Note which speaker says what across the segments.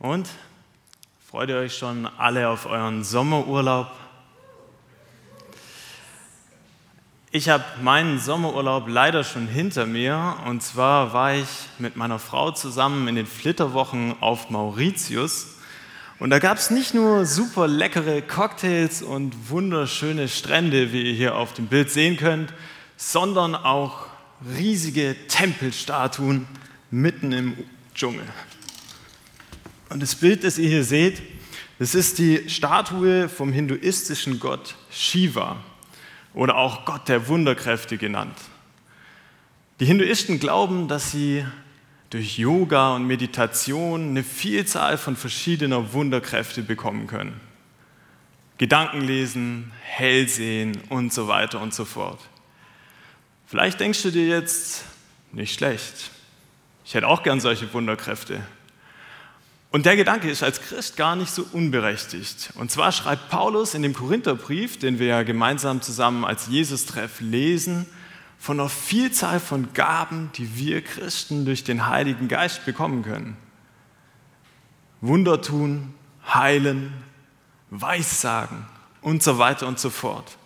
Speaker 1: Und freut ihr euch schon alle auf euren Sommerurlaub? Ich habe meinen Sommerurlaub leider schon hinter mir. Und zwar war ich mit meiner Frau zusammen in den Flitterwochen auf Mauritius. Und da gab es nicht nur super leckere Cocktails und wunderschöne Strände, wie ihr hier auf dem Bild sehen könnt, sondern auch riesige Tempelstatuen mitten im Dschungel. Und das Bild, das ihr hier seht, das ist die Statue vom hinduistischen Gott Shiva oder auch Gott der Wunderkräfte genannt. Die Hinduisten glauben, dass sie durch Yoga und Meditation eine Vielzahl von verschiedener Wunderkräfte bekommen können. Gedanken lesen, hell sehen und so weiter und so fort. Vielleicht denkst du dir jetzt, nicht schlecht. Ich hätte auch gern solche Wunderkräfte. Und der Gedanke ist als Christ gar nicht so unberechtigt. Und zwar schreibt Paulus in dem Korintherbrief, den wir ja gemeinsam zusammen als Jesus-Treff lesen, von einer Vielzahl von Gaben, die wir Christen durch den Heiligen Geist bekommen können. Wunder tun, heilen, Weissagen und so weiter und so fort.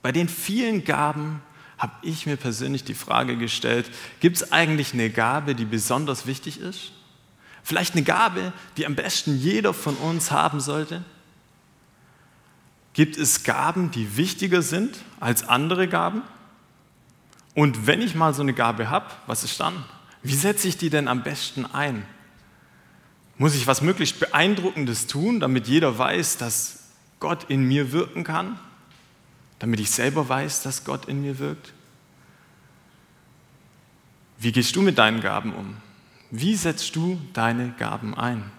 Speaker 1: Bei den vielen Gaben habe ich mir persönlich die Frage gestellt, gibt es eigentlich eine Gabe, die besonders wichtig ist? Vielleicht eine Gabe, die am besten jeder von uns haben sollte? Gibt es Gaben, die wichtiger sind als andere Gaben? Und wenn ich mal so eine Gabe habe, was ist dann? Wie setze ich die denn am besten ein? Muss ich was möglichst Beeindruckendes tun, damit jeder weiß, dass Gott in mir wirken kann? Damit ich selber weiß, dass Gott in mir wirkt? Wie gehst du mit deinen Gaben um? Wie setzt du deine Gaben ein?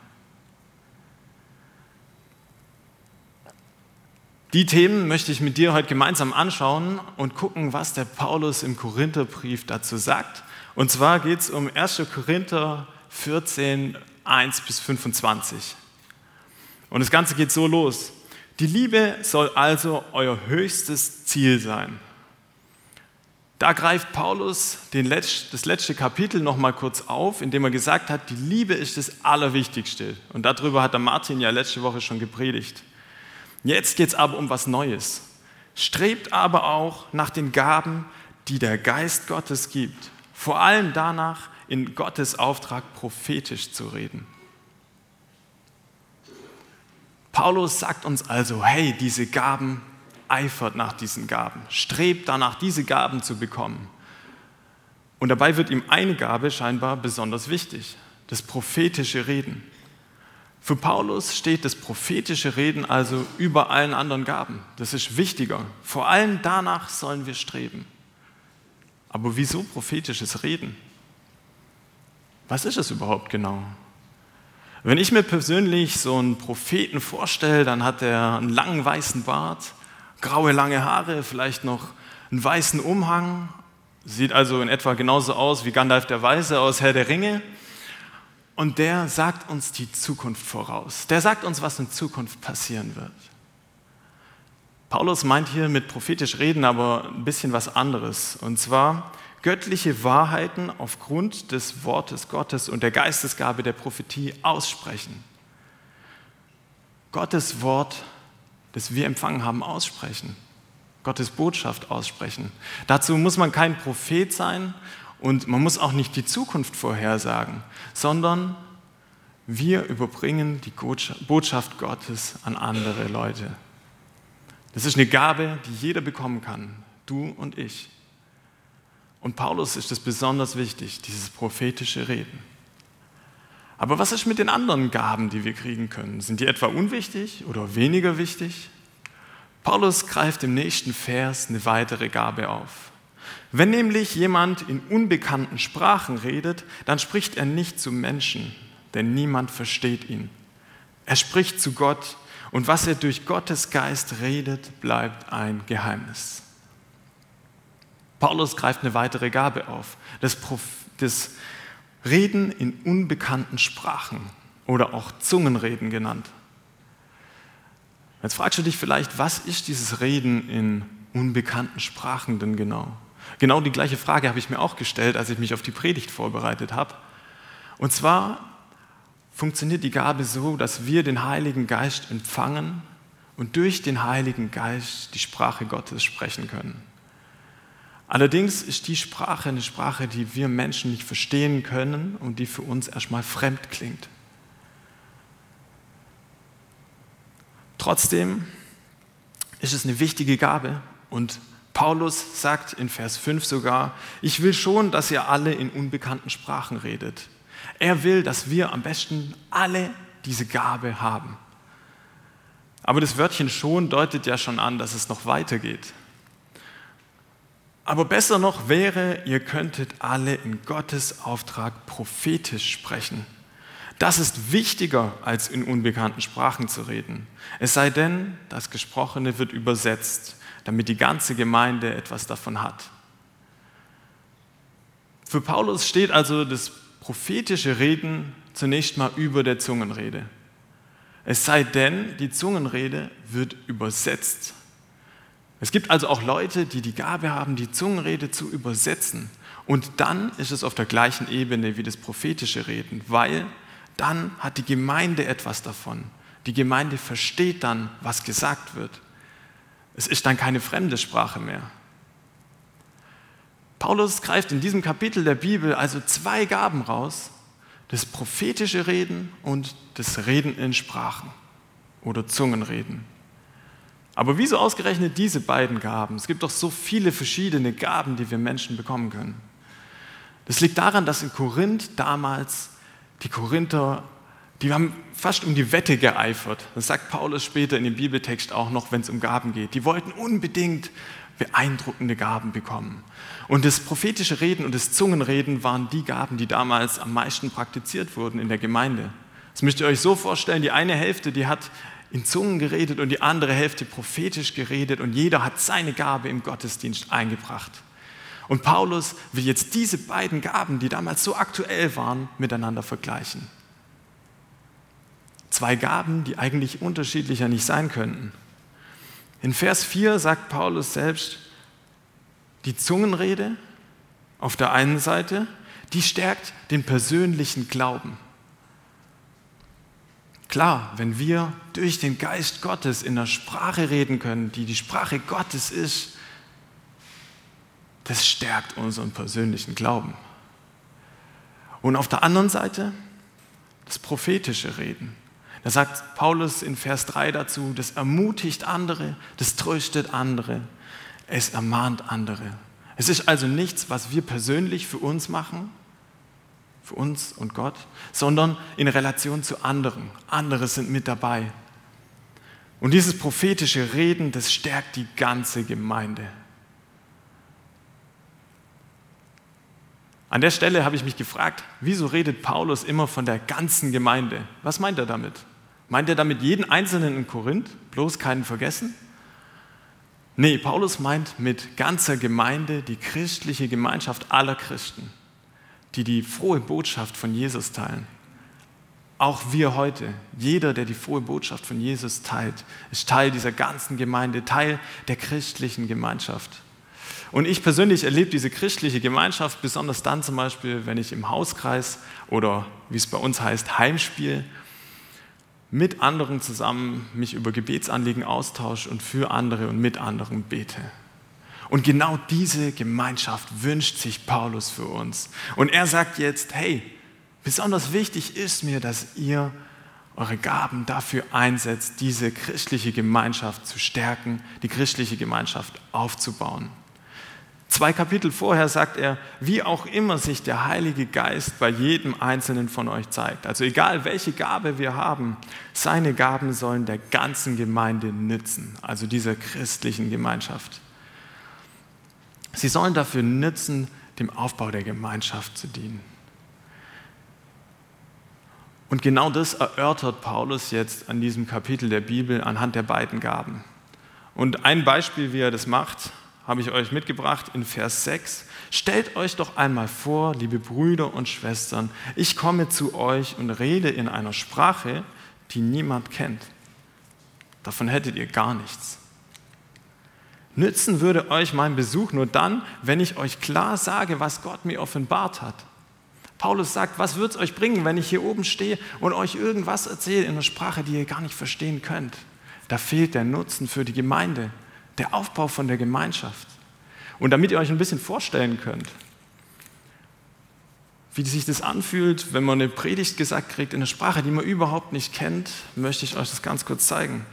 Speaker 1: Die Themen möchte ich mit dir heute gemeinsam anschauen und gucken, was der Paulus im Korintherbrief dazu sagt. Und zwar geht es um 1. Korinther 14, 1 bis 25. Und das Ganze geht so los. Die Liebe soll also euer höchstes Ziel sein. Da greift Paulus Letz-, das letzte Kapitel noch mal kurz auf, indem er gesagt hat, die Liebe ist das Allerwichtigste. Und darüber hat der Martin ja letzte Woche schon gepredigt. Jetzt geht es aber um was Neues. Strebt aber auch nach den Gaben, die der Geist Gottes gibt. Vor allem danach, in Gottes Auftrag prophetisch zu reden. Paulus sagt uns also, hey, diese Gaben eifert nach diesen Gaben, strebt danach, diese Gaben zu bekommen. Und dabei wird ihm eine Gabe scheinbar besonders wichtig, das prophetische Reden. Für Paulus steht das prophetische Reden also über allen anderen Gaben. Das ist wichtiger. Vor allem danach sollen wir streben. Aber wieso prophetisches Reden? Was ist es überhaupt genau? Wenn ich mir persönlich so einen Propheten vorstelle, dann hat er einen langen weißen Bart, graue lange Haare, vielleicht noch einen weißen Umhang, sieht also in etwa genauso aus wie Gandalf der Weise aus Herr der Ringe. Und der sagt uns die Zukunft voraus. Der sagt uns, was in Zukunft passieren wird. Paulus meint hier mit prophetisch reden aber ein bisschen was anderes. Und zwar göttliche Wahrheiten aufgrund des Wortes Gottes und der Geistesgabe der Prophetie aussprechen. Gottes Wort das wir empfangen haben, aussprechen. Gottes Botschaft aussprechen. Dazu muss man kein Prophet sein und man muss auch nicht die Zukunft vorhersagen, sondern wir überbringen die Botschaft Gottes an andere Leute. Das ist eine Gabe, die jeder bekommen kann, du und ich. Und Paulus ist es besonders wichtig, dieses prophetische Reden. Aber was ist mit den anderen Gaben, die wir kriegen können? Sind die etwa unwichtig oder weniger wichtig? Paulus greift im nächsten Vers eine weitere Gabe auf. Wenn nämlich jemand in unbekannten Sprachen redet, dann spricht er nicht zu Menschen, denn niemand versteht ihn. Er spricht zu Gott und was er durch Gottes Geist redet, bleibt ein Geheimnis. Paulus greift eine weitere Gabe auf, das, das Reden in unbekannten Sprachen oder auch Zungenreden genannt. Jetzt fragst du dich vielleicht, was ist dieses Reden in unbekannten Sprachen denn genau? Genau die gleiche Frage habe ich mir auch gestellt, als ich mich auf die Predigt vorbereitet habe. Und zwar funktioniert die Gabe so, dass wir den Heiligen Geist empfangen und durch den Heiligen Geist die Sprache Gottes sprechen können. Allerdings ist die Sprache eine Sprache, die wir Menschen nicht verstehen können und die für uns erstmal fremd klingt. Trotzdem ist es eine wichtige Gabe und Paulus sagt in Vers 5 sogar, ich will schon, dass ihr alle in unbekannten Sprachen redet. Er will, dass wir am besten alle diese Gabe haben. Aber das Wörtchen schon deutet ja schon an, dass es noch weitergeht. Aber besser noch wäre, ihr könntet alle in Gottes Auftrag prophetisch sprechen. Das ist wichtiger, als in unbekannten Sprachen zu reden. Es sei denn, das Gesprochene wird übersetzt, damit die ganze Gemeinde etwas davon hat. Für Paulus steht also das prophetische Reden zunächst mal über der Zungenrede. Es sei denn, die Zungenrede wird übersetzt. Es gibt also auch Leute, die die Gabe haben, die Zungenrede zu übersetzen. Und dann ist es auf der gleichen Ebene wie das prophetische Reden, weil dann hat die Gemeinde etwas davon. Die Gemeinde versteht dann, was gesagt wird. Es ist dann keine fremde Sprache mehr. Paulus greift in diesem Kapitel der Bibel also zwei Gaben raus, das prophetische Reden und das Reden in Sprachen oder Zungenreden. Aber wieso ausgerechnet diese beiden Gaben? Es gibt doch so viele verschiedene Gaben, die wir Menschen bekommen können. Das liegt daran, dass in Korinth damals die Korinther, die haben fast um die Wette geeifert. Das sagt Paulus später in dem Bibeltext auch noch, wenn es um Gaben geht. Die wollten unbedingt beeindruckende Gaben bekommen. Und das prophetische Reden und das Zungenreden waren die Gaben, die damals am meisten praktiziert wurden in der Gemeinde. Das müsst ihr euch so vorstellen, die eine Hälfte, die hat in Zungen geredet und die andere Hälfte prophetisch geredet und jeder hat seine Gabe im Gottesdienst eingebracht. Und Paulus will jetzt diese beiden Gaben, die damals so aktuell waren, miteinander vergleichen. Zwei Gaben, die eigentlich unterschiedlicher nicht sein könnten. In Vers 4 sagt Paulus selbst, die Zungenrede auf der einen Seite, die stärkt den persönlichen Glauben. Klar, wenn wir durch den Geist Gottes in der Sprache reden können, die die Sprache Gottes ist, das stärkt unseren persönlichen Glauben. Und auf der anderen Seite das prophetische Reden. Da sagt Paulus in Vers 3 dazu, das ermutigt andere, das tröstet andere, es ermahnt andere. Es ist also nichts, was wir persönlich für uns machen, für uns und Gott, sondern in Relation zu anderen. Andere sind mit dabei. Und dieses prophetische Reden, das stärkt die ganze Gemeinde. An der Stelle habe ich mich gefragt, wieso redet Paulus immer von der ganzen Gemeinde? Was meint er damit? Meint er damit jeden Einzelnen in Korinth, bloß keinen vergessen? Nee, Paulus meint mit ganzer Gemeinde die christliche Gemeinschaft aller Christen, die die frohe Botschaft von Jesus teilen. Auch wir heute, jeder, der die frohe Botschaft von Jesus teilt, ist Teil dieser ganzen Gemeinde, Teil der christlichen Gemeinschaft. Und ich persönlich erlebe diese christliche Gemeinschaft besonders dann zum Beispiel, wenn ich im Hauskreis oder wie es bei uns heißt, Heimspiel mit anderen zusammen mich über Gebetsanliegen austausche und für andere und mit anderen bete. Und genau diese Gemeinschaft wünscht sich Paulus für uns. Und er sagt jetzt, hey, besonders wichtig ist mir, dass ihr eure Gaben dafür einsetzt, diese christliche Gemeinschaft zu stärken, die christliche Gemeinschaft aufzubauen. Zwei Kapitel vorher sagt er, wie auch immer sich der Heilige Geist bei jedem Einzelnen von euch zeigt. Also egal welche Gabe wir haben, seine Gaben sollen der ganzen Gemeinde nützen, also dieser christlichen Gemeinschaft. Sie sollen dafür nützen, dem Aufbau der Gemeinschaft zu dienen. Und genau das erörtert Paulus jetzt an diesem Kapitel der Bibel anhand der beiden Gaben. Und ein Beispiel, wie er das macht, habe ich euch mitgebracht in Vers 6. Stellt euch doch einmal vor, liebe Brüder und Schwestern, ich komme zu euch und rede in einer Sprache, die niemand kennt. Davon hättet ihr gar nichts. Nützen würde euch mein Besuch nur dann, wenn ich euch klar sage, was Gott mir offenbart hat. Paulus sagt, was wird es euch bringen, wenn ich hier oben stehe und euch irgendwas erzähle in einer Sprache, die ihr gar nicht verstehen könnt? Da fehlt der Nutzen für die Gemeinde, der Aufbau von der Gemeinschaft. Und damit ihr euch ein bisschen vorstellen könnt, wie sich das anfühlt, wenn man eine Predigt gesagt kriegt in einer Sprache, die man überhaupt nicht kennt, möchte ich euch das ganz kurz zeigen.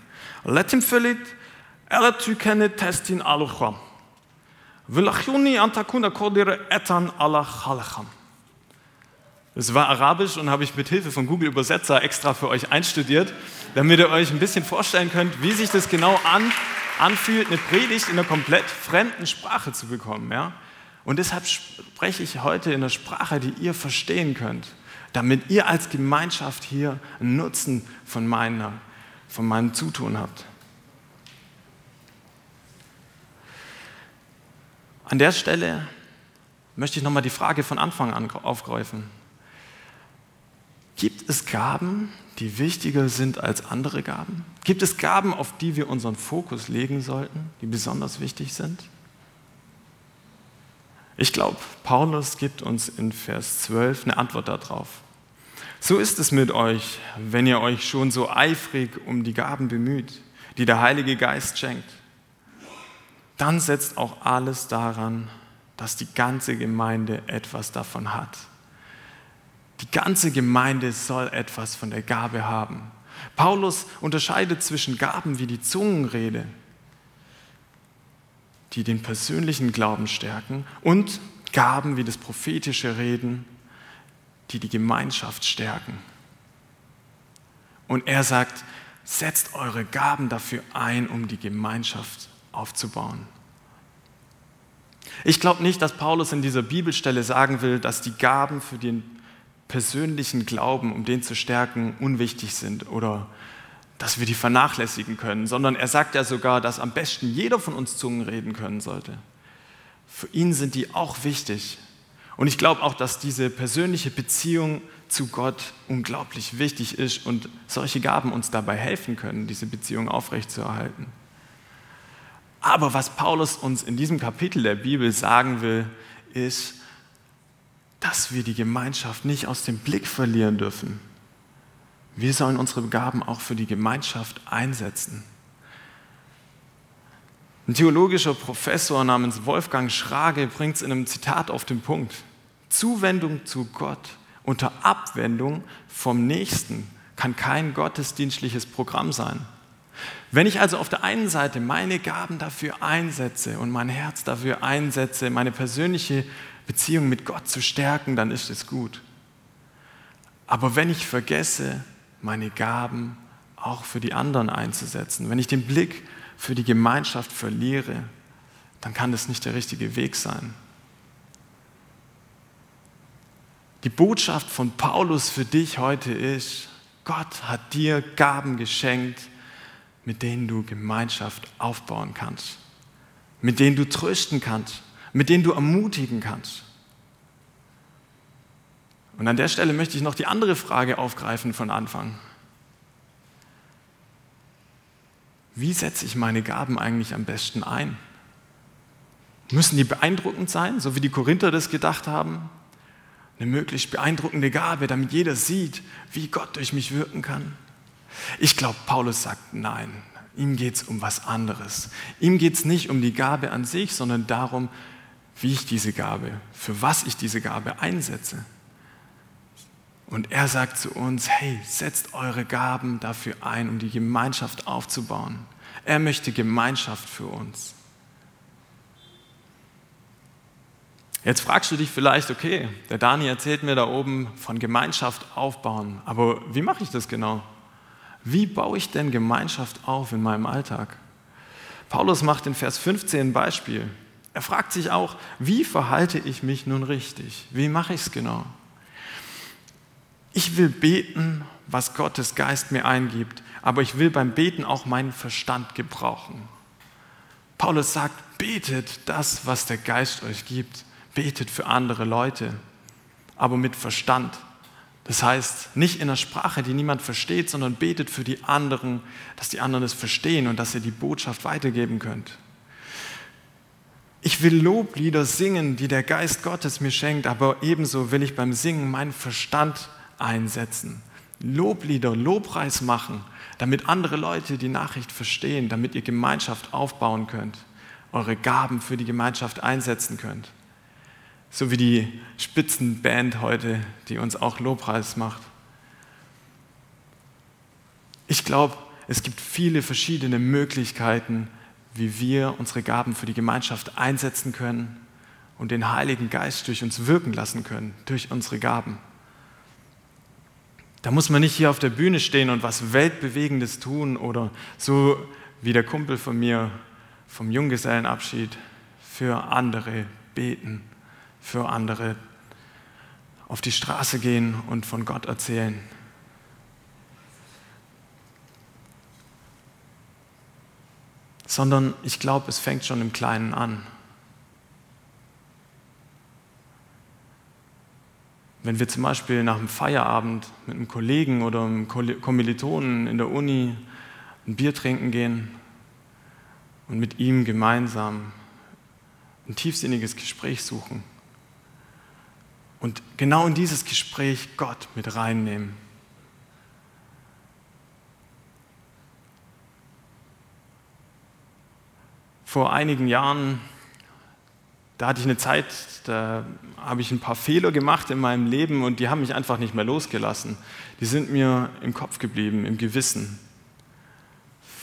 Speaker 1: Letim Philip, Elatykene Testin Alucham. Vilachuni Antakuna Kodire Etan Alachalacham. Das war Arabisch und habe ich mit Hilfe von Google Übersetzer extra für euch einstudiert, damit ihr euch ein bisschen vorstellen könnt, wie sich das genau an, anfühlt, eine Predigt in einer komplett fremden Sprache zu bekommen. Ja? Und deshalb spreche ich heute in einer Sprache, die ihr verstehen könnt, damit ihr als Gemeinschaft hier einen Nutzen von, meiner, von meinem Zutun habt. An der Stelle möchte ich nochmal die Frage von Anfang an aufgreifen. Gibt es Gaben, die wichtiger sind als andere Gaben? Gibt es Gaben, auf die wir unseren Fokus legen sollten, die besonders wichtig sind? Ich glaube, Paulus gibt uns in Vers 12 eine Antwort darauf. So ist es mit euch, wenn ihr euch schon so eifrig um die Gaben bemüht, die der Heilige Geist schenkt. Dann setzt auch alles daran, dass die ganze Gemeinde etwas davon hat. Die ganze Gemeinde soll etwas von der Gabe haben. Paulus unterscheidet zwischen Gaben wie die Zungenrede, die den persönlichen Glauben stärken und Gaben wie das prophetische Reden, die die Gemeinschaft stärken. Und er sagt, setzt eure Gaben dafür ein, um die Gemeinschaft aufzubauen. Ich glaube nicht, dass Paulus in dieser Bibelstelle sagen will, dass die Gaben für den persönlichen Glauben, um den zu stärken, unwichtig sind oder dass wir die vernachlässigen können, sondern er sagt ja sogar, dass am besten jeder von uns Zungen reden können sollte. Für ihn sind die auch wichtig. Und ich glaube auch, dass diese persönliche Beziehung zu Gott unglaublich wichtig ist und solche Gaben uns dabei helfen können, diese Beziehung aufrechtzuerhalten. Aber was Paulus uns in diesem Kapitel der Bibel sagen will, ist, dass wir die Gemeinschaft nicht aus dem Blick verlieren dürfen. Wir sollen unsere Gaben auch für die Gemeinschaft einsetzen. Ein theologischer Professor namens Wolfgang Schrage bringt es in einem Zitat auf den Punkt. Zuwendung zu Gott unter Abwendung vom Nächsten kann kein gottesdienstliches Programm sein. Wenn ich also auf der einen Seite meine Gaben dafür einsetze und mein Herz dafür einsetze, meine persönliche Beziehung mit Gott zu stärken, dann ist es gut. Aber wenn ich vergesse, meine Gaben auch für die anderen einzusetzen. Wenn ich den Blick für die Gemeinschaft verliere, dann kann das nicht der richtige Weg sein. Die Botschaft von Paulus für dich heute ist, Gott hat dir Gaben geschenkt, mit denen du Gemeinschaft aufbauen kannst, mit denen du trösten kannst, mit denen du ermutigen kannst. Und an der Stelle möchte ich noch die andere Frage aufgreifen von Anfang. Wie setze ich meine Gaben eigentlich am besten ein? Müssen die beeindruckend sein, so wie die Korinther das gedacht haben? Eine möglichst beeindruckende Gabe, damit jeder sieht, wie Gott durch mich wirken kann? Ich glaube, Paulus sagt nein. Ihm geht es um was anderes. Ihm geht es nicht um die Gabe an sich, sondern darum, wie ich diese Gabe, für was ich diese Gabe einsetze. Und er sagt zu uns, hey, setzt eure Gaben dafür ein, um die Gemeinschaft aufzubauen. Er möchte Gemeinschaft für uns. Jetzt fragst du dich vielleicht, okay, der Dani erzählt mir da oben von Gemeinschaft aufbauen, aber wie mache ich das genau? Wie baue ich denn Gemeinschaft auf in meinem Alltag? Paulus macht in Vers 15 ein Beispiel. Er fragt sich auch, wie verhalte ich mich nun richtig? Wie mache ich es genau? Ich will beten, was Gottes Geist mir eingibt, aber ich will beim Beten auch meinen Verstand gebrauchen. Paulus sagt, betet das, was der Geist euch gibt. Betet für andere Leute, aber mit Verstand. Das heißt, nicht in einer Sprache, die niemand versteht, sondern betet für die anderen, dass die anderen es verstehen und dass ihr die Botschaft weitergeben könnt. Ich will Loblieder singen, die der Geist Gottes mir schenkt, aber ebenso will ich beim Singen meinen Verstand einsetzen. Loblieder, Lobpreis machen, damit andere Leute die Nachricht verstehen, damit ihr Gemeinschaft aufbauen könnt, eure Gaben für die Gemeinschaft einsetzen könnt. So wie die Spitzenband heute, die uns auch Lobpreis macht. Ich glaube, es gibt viele verschiedene Möglichkeiten, wie wir unsere Gaben für die Gemeinschaft einsetzen können und den Heiligen Geist durch uns wirken lassen können, durch unsere Gaben. Da muss man nicht hier auf der Bühne stehen und was Weltbewegendes tun oder so wie der Kumpel von mir vom Junggesellenabschied für andere beten, für andere auf die Straße gehen und von Gott erzählen. sondern ich glaube, es fängt schon im Kleinen an. Wenn wir zum Beispiel nach einem Feierabend mit einem Kollegen oder einem Kommilitonen in der Uni ein Bier trinken gehen und mit ihm gemeinsam ein tiefsinniges Gespräch suchen und genau in dieses Gespräch Gott mit reinnehmen vor einigen Jahren, da hatte ich eine Zeit, da habe ich ein paar Fehler gemacht in meinem Leben und die haben mich einfach nicht mehr losgelassen. Die sind mir im Kopf geblieben, im Gewissen.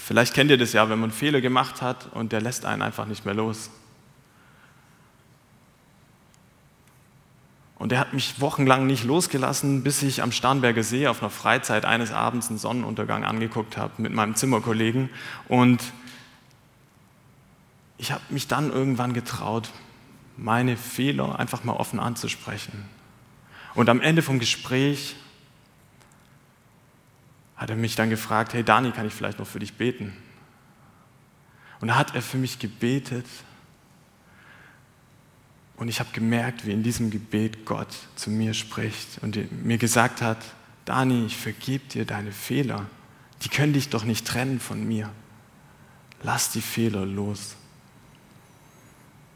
Speaker 1: Vielleicht kennt ihr das ja, wenn man Fehler gemacht hat und der lässt einen einfach nicht mehr los. Und er hat mich wochenlang nicht losgelassen, bis ich am Starnberger See auf einer Freizeit eines Abends einen Sonnenuntergang angeguckt habe mit meinem Zimmerkollegen. Und ich habe mich dann irgendwann getraut, meine Fehler einfach mal offen anzusprechen. Und am Ende vom Gespräch hat er mich dann gefragt, hey Dani, kann ich vielleicht noch für dich beten? Und da hat er für mich gebetet und ich habe gemerkt, wie in diesem Gebet Gott zu mir spricht und mir gesagt hat, Dani, ich vergebe dir deine Fehler. Die können dich doch nicht trennen von mir. Lass die Fehler los.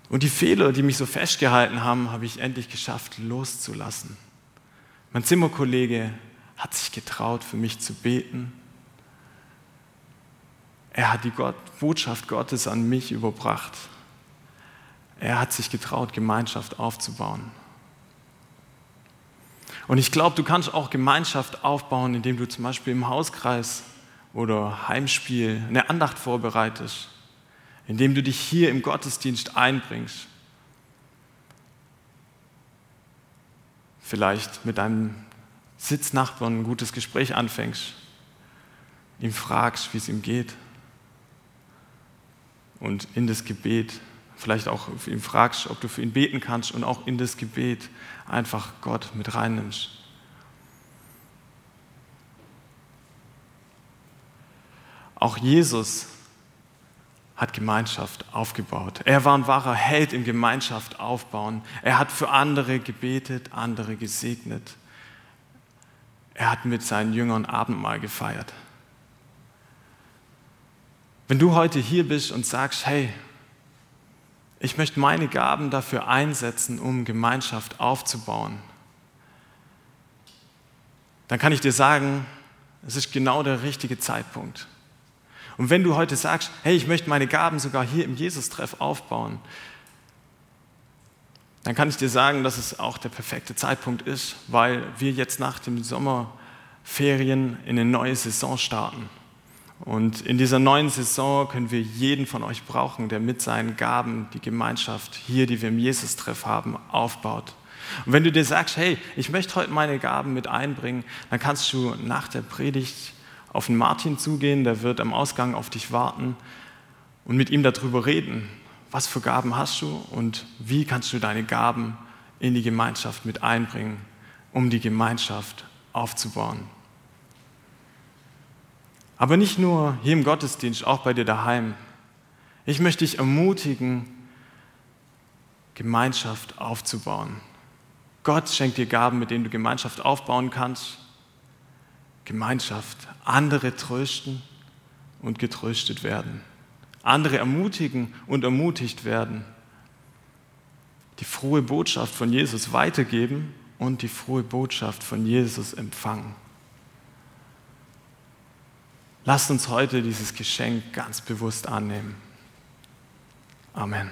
Speaker 1: Und die Fehler, die mich so festgehalten haben, habe ich endlich geschafft loszulassen. Mein Zimmerkollege hat sich getraut, für mich zu beten. Er hat die Gott, Botschaft Gottes an mich überbracht. Er hat sich getraut, Gemeinschaft aufzubauen. Und ich glaube, du kannst auch Gemeinschaft aufbauen, indem du zum Beispiel im Hauskreis oder Heimspiel eine Andacht vorbereitest indem du dich hier im Gottesdienst einbringst. Vielleicht mit deinem Sitznachbarn ein gutes Gespräch anfängst, ihm fragst, wie es ihm geht und in das Gebet vielleicht auch ihm fragst, ob du für ihn beten kannst und auch in das Gebet einfach Gott mit reinnimmst. Auch Jesus hat Gemeinschaft aufgebaut. Er war ein wahrer Held im Gemeinschaft aufbauen. Er hat für andere gebetet, andere gesegnet. Er hat mit seinen Jüngern Abendmahl gefeiert. Wenn du heute hier bist und sagst, hey, ich möchte meine Gaben dafür einsetzen, um Gemeinschaft aufzubauen, dann kann ich dir sagen, es ist genau der richtige Zeitpunkt. Und wenn du heute sagst, hey, ich möchte meine Gaben sogar hier im Jesus-Treff aufbauen, dann kann ich dir sagen, dass es auch der perfekte Zeitpunkt ist, weil wir jetzt nach den Sommerferien in eine neue Saison starten. Und in dieser neuen Saison können wir jeden von euch brauchen, der mit seinen Gaben die Gemeinschaft hier, die wir im Jesus-Treff haben, aufbaut. Und wenn du dir sagst, hey, ich möchte heute meine Gaben mit einbringen, dann kannst du nach der Predigt auf den Martin zugehen, der wird am Ausgang auf dich warten und mit ihm darüber reden, was für Gaben hast du und wie kannst du deine Gaben in die Gemeinschaft mit einbringen, um die Gemeinschaft aufzubauen. Aber nicht nur hier im Gottesdienst, auch bei dir daheim. Ich möchte dich ermutigen, Gemeinschaft aufzubauen. Gott schenkt dir Gaben, mit denen du Gemeinschaft aufbauen kannst. Gemeinschaft, andere trösten und getröstet werden, andere ermutigen und ermutigt werden die frohe Botschaft von Jesus weitergeben und die frohe Botschaft von Jesus empfangen. Lasst uns heute dieses Geschenk ganz bewusst annehmen. Amen.